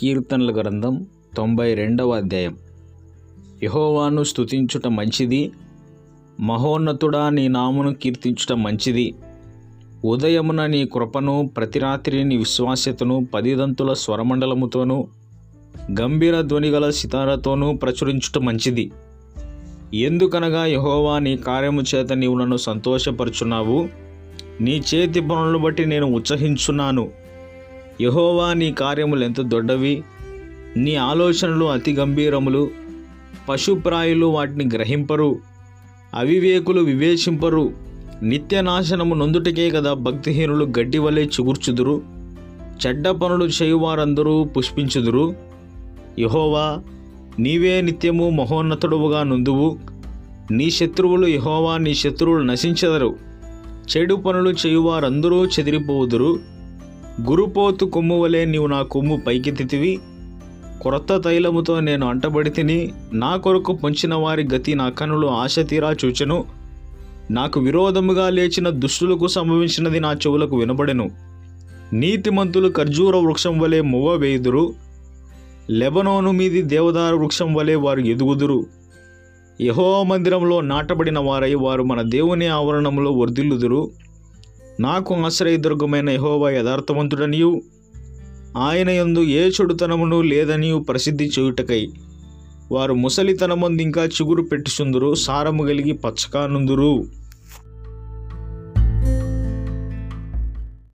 కీర్తనల గ్రంథం తొంభై రెండవ అధ్యాయం. యహోవాను స్తుతించుట మంచిది మహోన్నతుడా నీ నామును కీర్తించుట మంచిది. ఉదయమున నీ కృపను ప్రతిరాత్రి నీ విశ్వాస్యతను పదిదంతుల స్వరమండలముతోనూ గంభీర ధ్వనిగల సితారతోనూ ప్రచురించుట మంచిది. ఎందుకనగా యహోవా నీ కార్యము చేత నీవు నన్ను సంతోషపరుచున్నావు? నీ చేతి పనులను బట్టి నేను ఉత్సహించున్నాను. యహోవా నీ కార్యములు ఎంత దొడ్డవి? నీ ఆలోచనలు అతి గంభీరములు. పశుప్రాయులు వాటిని గ్రహింపరు. అవివేకులు వివేచింపరు. నిత్యనాశనము నొందుటకే కదా భక్తిహీనులు గడ్డి వలె చిగుర్చుదురు. చెడ్డ పనులు చేయువారందరూ పుష్పించుదురు. యహోవా నీవే నిత్యము మహోన్నతుడువుగా నుందువు. నీ శత్రువులు యహోవా నీ శత్రువులు నశించెదరు. చెడు పనులు చేయువారందరూ చెదిరిపోవుదురు గురుపోతు కొమ్ము వలె నీవు నా కొమ్ము పైకెత్తితివి కొరత తైలముతో నేను అంటబడి తిని నా కొరకు పొంచిన వారి గతి నా కనులు ఆశ తీరా చూచెను. నాకు విరోధముగా లేచిన దుష్టులకు సంభవించినది నా చెవులకు వినబడెను. నీతిమంతులు ఖర్జూర వృక్షం వలె మువ్వ వేయుదురు. లెబనోను మీది దేవదారు వృక్షం వలె వారు ఎదుగుదురు. యహో మందిరంలో నాటబడిన వారై వారు మన దేవుని ఆవరణంలో వర్ధిల్లుదురు. నాకు ఆశ్రయదుర్గమైన యహోవా యథార్థవంతుడనియు. ఆయన యందు ఏ చెడుతనమును లేదనియు ప్రసిద్ధి చేయుటకై. వారు ముసలితనమందు ఇంకా చిగురు పెట్టుచుందురు సారము కలిగి పచ్చకానుందురు.